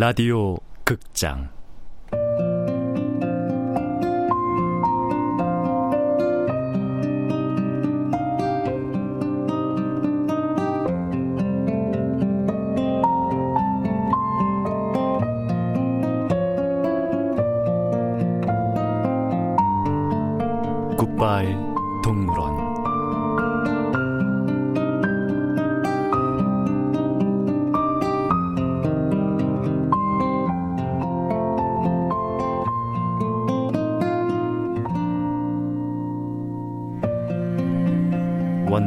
라디오 극장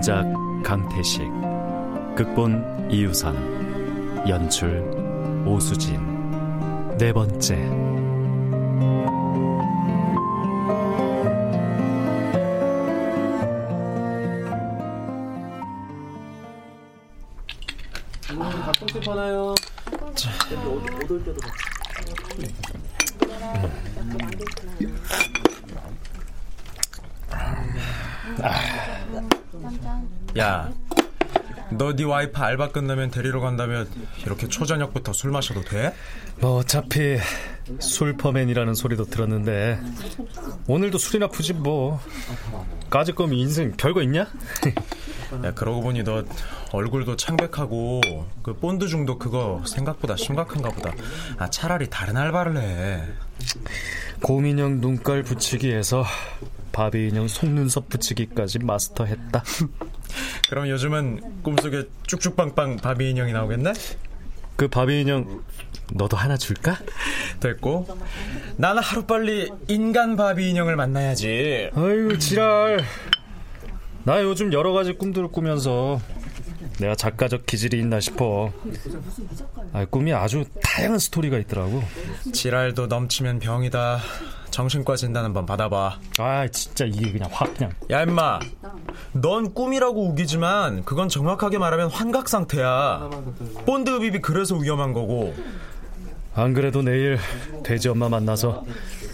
원작 강태식 극본 이유선 연출 오수진 네 번째 하나요? 자, 때도 야, 너 네 와이프 알바 끝나면 데리러 간다면 이렇게 초저녁부터 술 마셔도 돼? 뭐 어차피 술퍼맨이라는 소리도 들었는데 오늘도 술이나 푸지 뭐 까짓 거면 인생 별거 있냐? 야, 그러고 보니 너 얼굴도 창백하고 그 본드 중독 그거 생각보다 심각한가 보다. 아, 차라리 다른 알바를 해. 곰인형 눈깔 붙이기에서 바비 인형 속눈썹 붙이기까지 마스터했다. 그럼 요즘은 꿈속에 쭉쭉빵빵 바비 인형이 나오겠네? 그 바비 인형 너도 하나 줄까? 됐고 나는 하루빨리 인간 바비 인형을 만나야지 아유 지랄 나 요즘 여러 가지 꿈들을 꾸면서 내가 작가적 기질이 있나 싶어 아, 꿈이 아주 다양한 스토리가 있더라고 지랄도 넘치면 병이다 정신과 진단 한번 받아봐. 아 진짜 이게 그냥 확 그냥. 야 임마. 넌 꿈이라고 우기지만 그건 정확하게 말하면 환각 상태야. 본드 흡입이 그래서 위험한 거고. 안 그래도 내일 돼지 엄마 만나서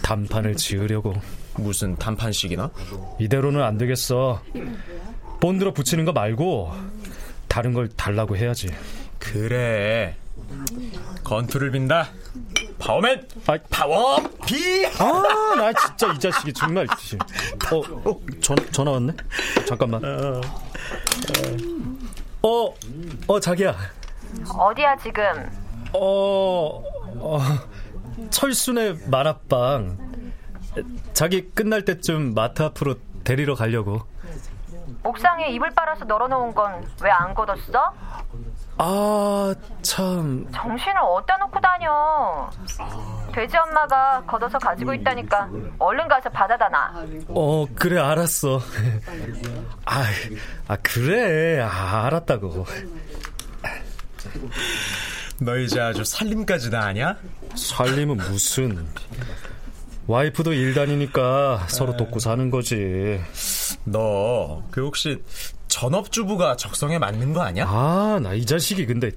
단판을 지으려고. 무슨 단판식이나? 이대로는 안 되겠어. 본드로 붙이는 거 말고 다른 걸 달라고 해야지. 그래. 건투를 빈다 파워맨 아, 파워 비 아, 나 진짜 이 자식이 정말. 어, 어 전, 전화 왔네? 잠깐만. 어, 어, 자기야. 어디야 지금? 어, 어 철순의 만화방. 자기 끝날 때쯤 마트 앞으로 데리러 가려고. 옥상에 이불 빨아서 널어놓은 건 왜 안 걷었어? 아, 참. 정신을 어디다 놓고 다녀? 돼지 엄마가 걷어서 가지고 있다니까 얼른 가서 받아다 놔. 어, 그래, 알았어. 아, 아 그래. 아, 알았다고. 너 이제 아주 살림까지 다 아냐? 살림은 무슨. 와이프도 일 다니니까 서로 돕고 사는 거지. 너 그 혹시 전업주부가 적성에 맞는 거 아니야? 아, 나 이 자식이 근데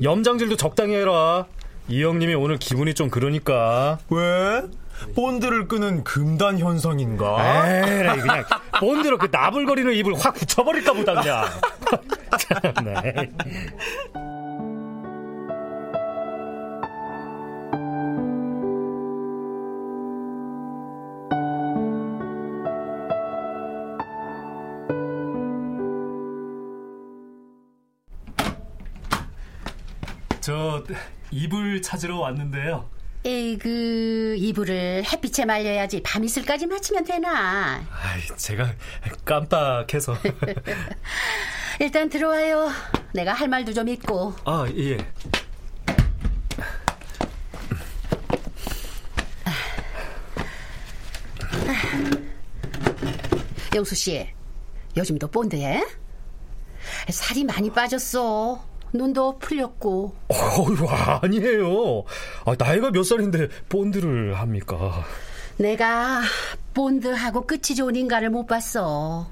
염장질도 적당히 해라. 이 형님이 오늘 기분이 좀 그러니까. 왜? 본드를 끄는 금단 현상인가? 에이, 그냥 본드로 그 나불거리는 입을 확 붙여버릴까 보다 그냥. 참네. 찾으러 왔는데요. 에이 그 이불을 햇빛에 말려야지 밤이슬까지 맞추면 되나 아이, 제가 깜빡해서. 일단 들어와요 내가 할 말도 좀 있고 아, 예. 영수 씨 요즘도 본드해? 살이 많이 빠졌어 눈도 풀렸고 어휴, 아니에요. 아, 나이가 몇 살인데 본드를 합니까? 내가 본드하고 끝이 좋은 인간을 못 봤어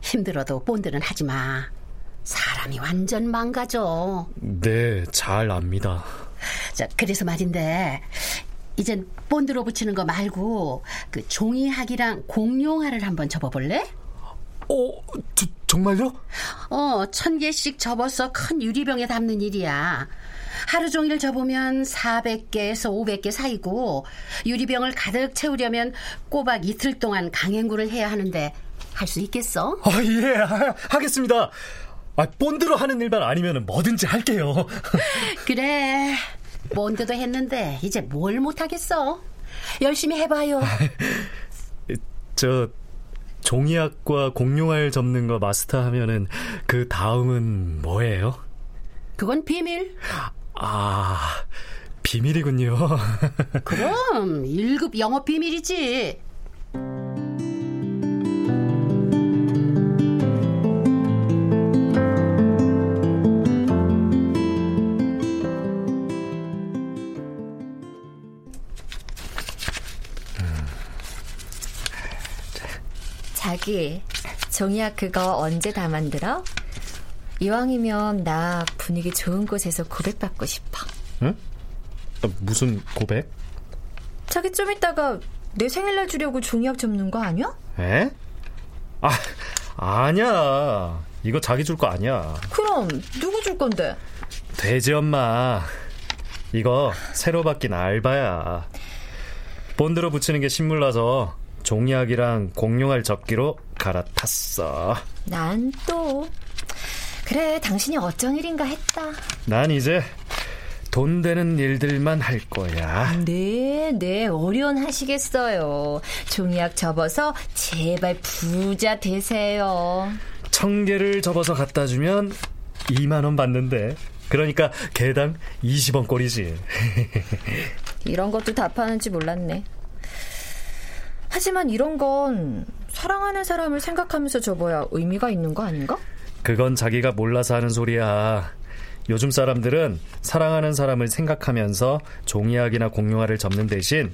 힘들어도 본드는 하지 마 사람이 완전 망가져 네, 잘 압니다. 자, 그래서 말인데 이젠 본드로 붙이는 거 말고 그 종이학이랑 공룡알을 한번 접어볼래? 어, 저, 정말요? 어, 천 개씩 접어서 큰 유리병에 담는 일이야. 하루 종일 접으면 400개에서 500개 사이고 유리병을 가득 채우려면 꼬박 이틀 동안 강행군을 해야 하는데 할 수 있겠어? 아, 예, 하, 하겠습니다. 아, 본드로 하는 일만 아니면 뭐든지 할게요. 그래, 본드도 했는데 이제 뭘 못하겠어? 열심히 해봐요. 저 종이학과 공룡알 접는 거 마스터하면은 그 다음은 뭐예요? 그건 비밀. 아, 비밀이군요. 그럼 1급 영업 비밀이지. 자기 종이학 그거 언제 다 만들어? 이왕이면 나 분위기 좋은 곳에서 고백받고 싶어. 응? 아, 무슨 고백? 자기 좀 이따가 내 생일날 주려고 종이학 접는 거 아니야? 에? 아, 아니야. 이거 자기 줄 거 아니야. 그럼 누구 줄 건데? 돼지 엄마. 이거 새로 바뀐 알바야. 본드로 붙이는 게 신물나서 종이학이랑 공룡알 접기로 갈아탔어. 난 또 그래 당신이 어쩐 일인가 했다. 난 이제 돈 되는 일들만 할 거야. 네, 네, 어련하시겠어요. 종이학 접어서 제발 부자 되세요. 천 개를 접어서 갖다 주면 2만 원 받는데. 그러니까 개당 20원 꼴이지. 이런 것도 다 파는지 몰랐네. 하지만 이런 건 사랑하는 사람을 생각하면서 접어야 의미가 있는 거 아닌가? 그건 자기가 몰라서 하는 소리야. 요즘 사람들은 사랑하는 사람을 생각하면서 종이학이나 공룡알을 접는 대신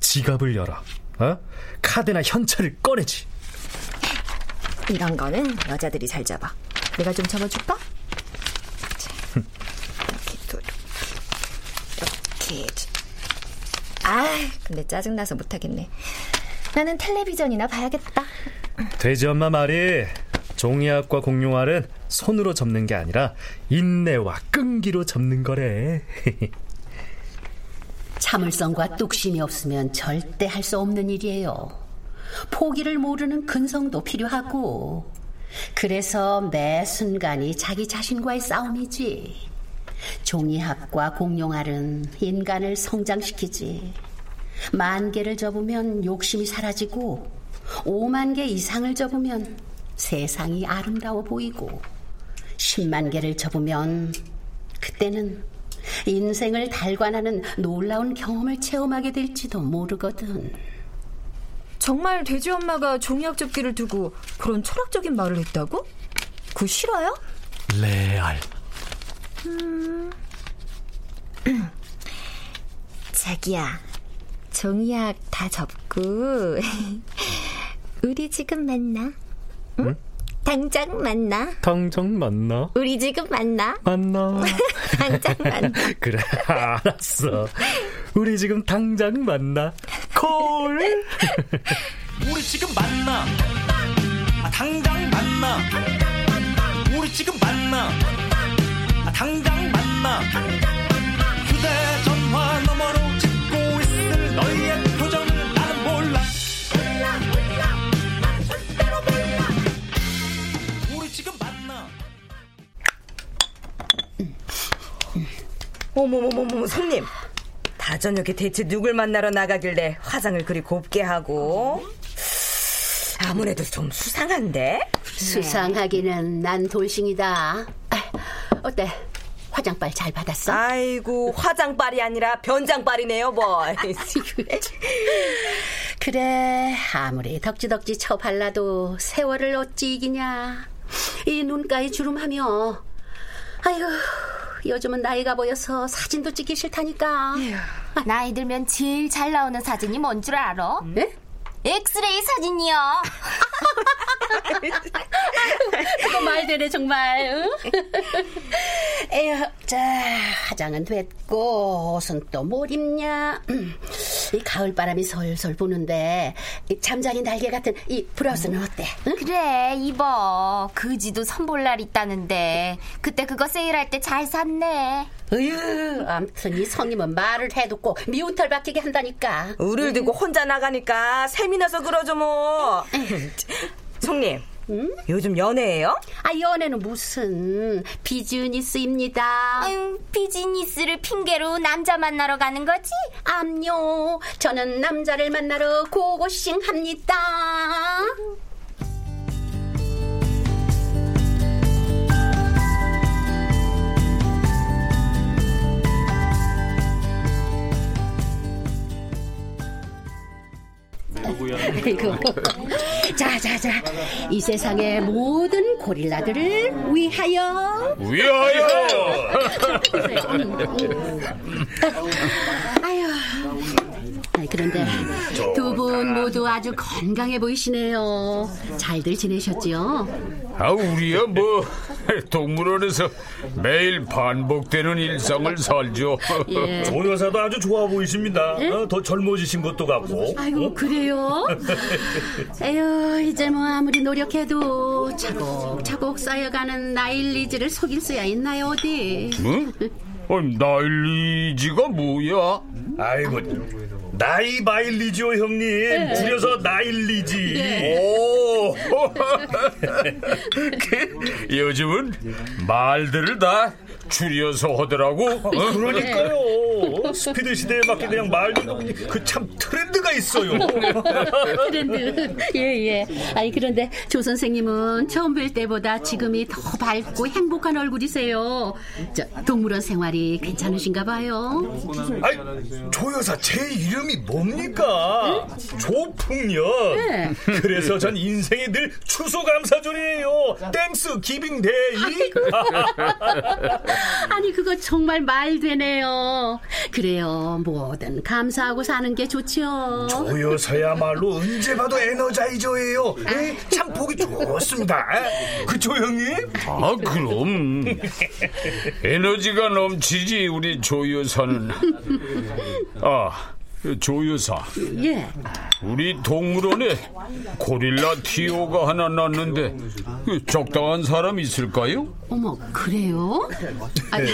지갑을 열어. 어? 카드나 현찰을 꺼내지. 이런 거는 여자들이 잘 잡아. 내가 좀 접어줄까? 자, 이렇게 또 이렇게. 아, 근데 짜증나서 못하겠네. 나는 텔레비전이나 봐야겠다. 돼지 엄마 말이 종이학과 공룡알은 손으로 접는 게 아니라 인내와 끈기로 접는 거래. 참을성과 뚝심이 없으면 절대 할 수 없는 일이에요. 포기를 모르는 근성도 필요하고, 그래서 매 순간이 자기 자신과의 싸움이지. 종이학과 공룡알은 인간을 성장시키지. 만 개를 접으면 욕심이 사라지고, 오만 개 이상을 접으면 세상이 아름다워 보이고, 십만 개를 접으면 그때는 인생을 달관하는 놀라운 경험을 체험하게 될지도 모르거든. 정말 돼지 엄마가 종이학 접기를 두고 그런 철학적인 말을 했다고? 그 실화야? 레알. 음. 자기야, 종이학 다 접고 우리 지금 만나? 응? 응? 당장 만나? 당장 만나? 우리 지금 만나? 만나. 당장 만나. 그래, 알았어. 우리 지금 당장 만나. 콜. 우리 지금 만나. 아, 당장 만나. 우리 지금 만나. 아, 당장 만나. 휴대전화 너머로 어머머머머 손님. 다 저녁에 대체 누굴 만나러 나가길래 화장을 그리 곱게 하고? 아무래도 좀 수상한데? 수상하기는 난 돌싱이다. 아, 어때? 화장빨 잘 받았어? 아이고 화장빨이 아니라 변장빨이네요 뭐 그래 아무리 덕지덕지 쳐 발라도 세월을 어찌 이기냐? 이 눈가에 주름하며. 아이고 요즘은 나이가 보여서 사진도 찍기 싫다니까. 나이 들면 제일 잘 나오는 사진이 뭔 줄 알아? 네? 엑스레이 사진이요. 그거 말 되네 정말. 응? 에휴, 자 화장은 됐고 옷은 또 뭘 입냐? 이 가을 바람이 솔솔 부는데 이 잠자리 날개 같은 이 브라우스는 어때? 응? 그래 입어 그지도 선볼 날 있다는데 그때 그거 세일할 때 잘 샀네 으유, 암튼 이 성님은 말을 해놓고 미운 털 박히게 한다니까. 우리를 두고 혼자 나가니까 셈이 나서 그러죠 뭐. 송님, 요즘 연애해요? 아 연애는 무슨 비즈니스입니다. 아유 비즈니스를 핑계로 남자 만나러 가는 거지? 암요, 저는 남자를 만나러 고고싱합니다. 아이고. 자, 자, 자. 이 세상의 모든 고릴라들을 위하여. 위하여! 아유. 그런데 두 분 모두 아주 건강해 보이시네요. 잘들 지내셨지요? 아, 우리야 뭐 동물원에서 매일 반복되는 일상을 살죠. 예. 조 여사도 아주 좋아 보이십니다. 어, 더 젊어지신 것도 같고. 아이고 그래요? 에휴 이제 뭐 아무리 노력해도 차곡차곡 쌓여가는 나일리즈를 속일 수야 있나요 어디? 뭐? 어, 나일리지가 뭐야? 아이고 나이 마일리지요 형님. 줄여서 나일리지. 오, 그, 요즘은 말들을 다 줄여서 하더라고. 어? 그러니까요. 스피드 시대에 맞게 그냥 말도 그참 트렌드가 있어요. 트렌드 예 예. 아니 그런데 조 선생님은 처음 뵐 때보다 지금이 더 밝고 행복한 얼굴이세요. 저 동물원 생활이 괜찮으신가 봐요. 아이, 조 여사 제 이름이 뭡니까? 조풍년. 네. 그래서 전 인생의 늘 추수감사절이에요. Thanksgiving Day. 아니 그거 정말 말 되네요. 그래요. 뭐든 감사하고 사는 게 좋지요. 조 여사야말로 언제 봐도 에너자이저예요. 에, 참 보기 좋습니다. 그쵸 형님? 아, 그럼. 에너지가 넘치지, 우리 조여사는. 아, 조 여사. 예. 우리 동물원에 고릴라 티오가 하나 났는데 그 적당한 사람 있을까요? 어머 그래요? 아니,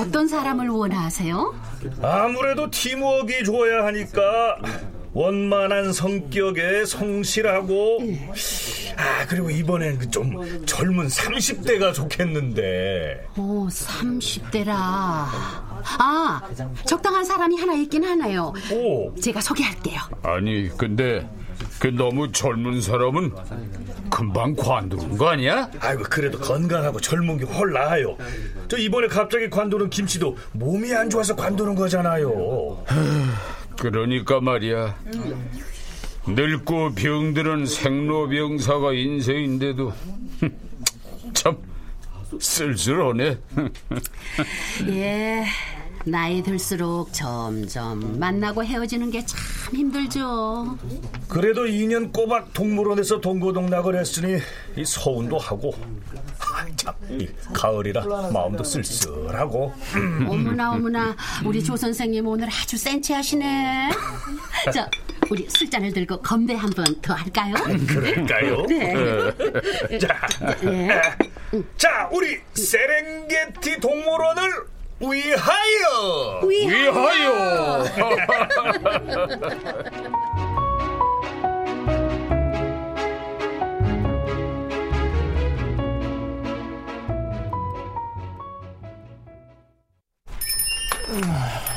어떤 사람을 원하세요? 아무래도 팀워크가 좋아야 하니까 원만한 성격에 성실하고 아 그리고 이번엔 그좀 젊은 30대가 좋겠는데 오, 30대라. 아, 적당한 사람이 하나 있긴 하나요. 오 제가 소개할게요. 아니 근데 그 너무 젊은 사람은 금방 관두는 거 아니야? 아이고 그래도 건강하고 젊은 게 훨 나아요 저 이번에 갑자기 관두는 김씨도 몸이 안 좋아서 관두는 거잖아요 그러니까 말이야 늙고 병들은 생로병사가 인생인데도 참 쓸쓸하네 예. 나이 들수록 점점 만나고 헤어지는 게 참 힘들죠. 그래도 2년 꼬박 동물원에서 동고동락을 했으니 이 서운도 하고 아, 참, 이 가을이라 마음도 쓸쓸하고 어머나 어머나 우리 조 선생님 오늘 아주 센치하시네. 자, 우리 술잔을 들고 건배 한 번 더 할까요? 그럴까요? 네. 자, 예. 자, 우리 세렝게티 동물원을 위하여! 위하여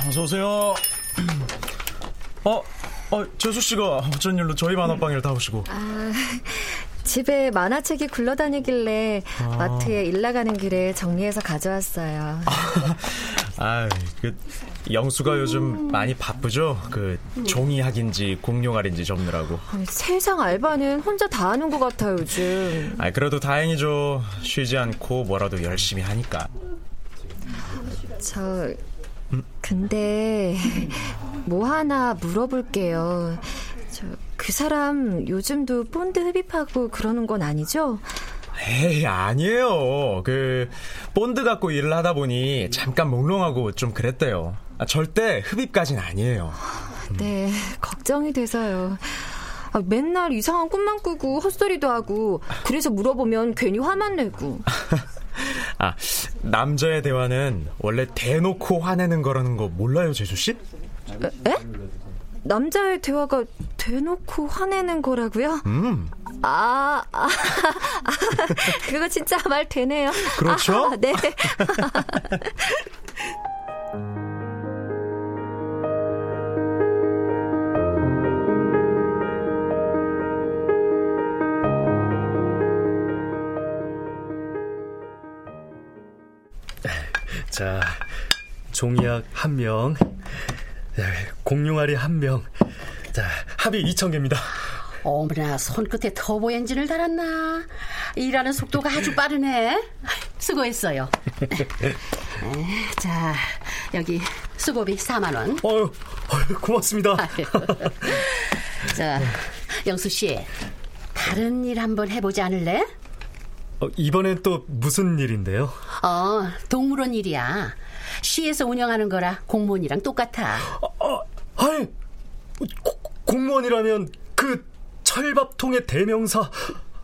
어서 오세요. 어, 어, 재수 씨가 어쩐 일로 저희 만화방에를 다 오시고? 아, 집에 만화책이 굴러다니길래 마트에 일 나가는 길에 정리해서 가져왔어요. 아, 그 영수가 요즘 많이 바쁘죠? 그 종이 학인지 공룡알인지 접느라고. 아니, 세상 알바는 혼자 다 하는 것 같아요, 요즘. 아, 그래도 다행이죠. 쉬지 않고 뭐라도 열심히 하니까. 저, 근데, 뭐 하나 물어볼게요. 저, 그 사람 요즘도 본드 흡입하고 그러는 건 아니죠? 에이, 아니에요. 그 본드 갖고 일을 하다 보니 잠깐 몽롱하고 좀 그랬대요. 아, 절대 흡입까진 아니에요. 네, 걱정이 돼서요. 아, 맨날 이상한 꿈만 꾸고 헛소리도 하고 그래서 물어보면 괜히 화만 내고. 아, 남자의 대화는 원래 대놓고 화내는 거라는 거 몰라요, 제주 씨? 에? 에? 남자의 대화가 대놓고 화내는 거라고요? 음. 아, 아, 아 그거 진짜 말 되네요. 그렇죠? 아, 네. 자, 종이약 한 명, 공룡아리 한 명, 자, 합의 2,000개입니다. 어머나, 손끝에 터보 엔진을 달았나? 일하는 속도가 아주 빠르네. 수고했어요. 자, 여기 수고비 4만원. 어유, 어유, 고맙습니다. 자, 영수씨, 다른 일 한번 해보지 않을래? 어, 이번엔 또 무슨 일인데요? 어, 동물원 일이야. 시에서 운영하는 거라 공무원이랑 똑같아. 아, 아, 아니, 고, 공무원이라면 그 철밥통의 대명사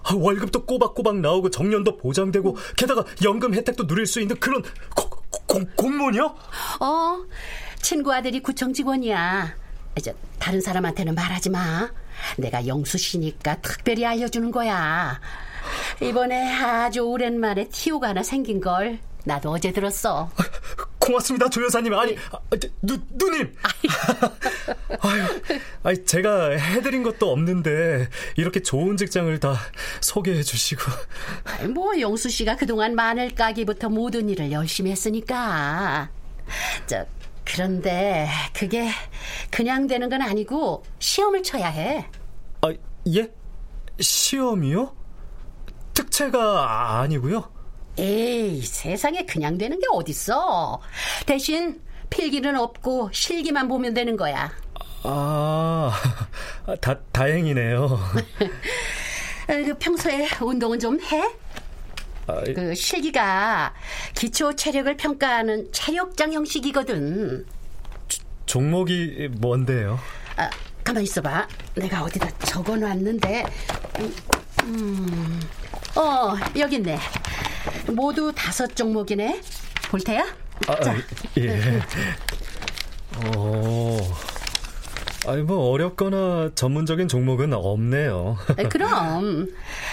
아, 월급도 꼬박꼬박 나오고 정년도 보장되고 게다가 연금 혜택도 누릴 수 있는 그런 고, 고, 공무원이요? 어, 친구 아들이 구청 직원이야. 이제 다른 사람한테는 말하지 마. 내가 영수 씨니까 특별히 알려주는 거야. 이번에 아주 오랜만에 티오가 하나 생긴 걸 나도 어제 들었어. 고맙습니다, 조 여사님. 아니, 아, 누, 누님. 아유, 아유, 제가 해드린 것도 없는데 이렇게 좋은 직장을 다 소개해 주시고. 뭐 영수 씨가 그동안 마늘 까기부터 모든 일을 열심히 했으니까. 저 그런데 그게 그냥 되는 건 아니고 시험을 쳐야 해. 아, 예? 시험이요? 특채가 아니고요. 에이, 세상에 그냥 되는 게 어딨어. 대신 필기는 없고 실기만 보면 되는 거야. 아, 다, 다행이네요. 그 평소에 운동은 좀 해? 아, 그 실기가 기초 체력을 평가하는 체력장 형식이거든. 조, 종목이 뭔데요? 아, 가만 있어봐. 내가 어디다 적어놨는데. 음, 음. 어, 여기 있네. 모두 다섯 종목이네. 볼테야? 아, 자. 예. 어. 아니 뭐 어렵거나 전문적인 종목은 없네요. 그럼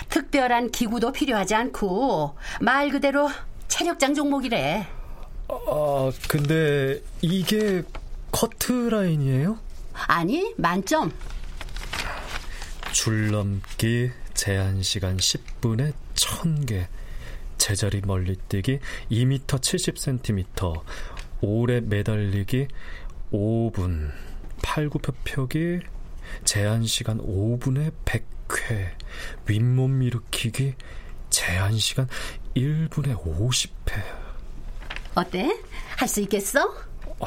특별한 기구도 필요하지 않고 말 그대로 체력장 종목이래. 아 근데 이게 커트 라인이에요? 아니 만점. 줄넘기 제한 시간 10분에 1000개. 제자리 멀리 뛰기 2m 70cm. 오래 매달리기 5분. 팔굽혀 펴기 제한 시간 5분에 100회. 윗몸 일으키기 제한 시간 1분에 50회. 어때? 할 수 있겠어? 어,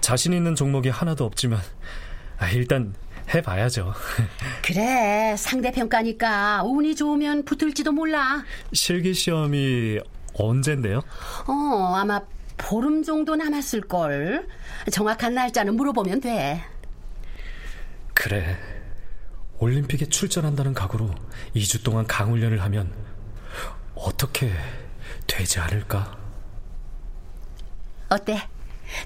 자신 있는 종목이 하나도 없지만 아, 일단 해봐야죠. 그래, 상대평가니까 운이 좋으면 붙을지도 몰라. 실기 시험이 언젠데요? 어, 아마 보름 정도 남았을걸. 정확한 날짜는 물어보면 돼. 그래. 올림픽에 출전한다는 각오로 2주 동안 강훈련을 하면 어떻게 되지 않을까? 어때?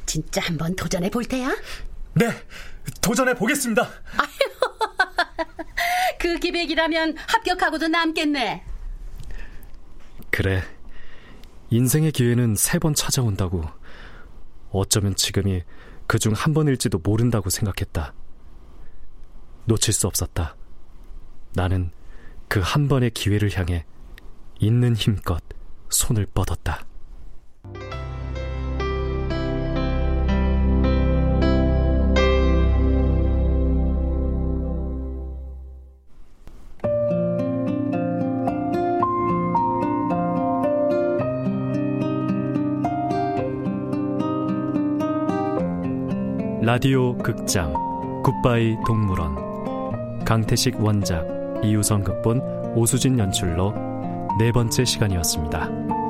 진짜 한번 도전해 볼 테야? 네, 도전해 보겠습니다. 그 기백이라면 합격하고도 남겠네. 그래. 인생의 기회는 세 번 찾아온다고. 어쩌면 지금이 그 중 한 번일지도 모른다고 생각했다. 놓칠 수 없었다. 나는 그 한 번의 기회를 향해 있는 힘껏 손을 뻗었다. 라디오 극장 굿바이 동물원 강태식 원작 이유성 극본 오수진 연출로 네 번째 시간이었습니다.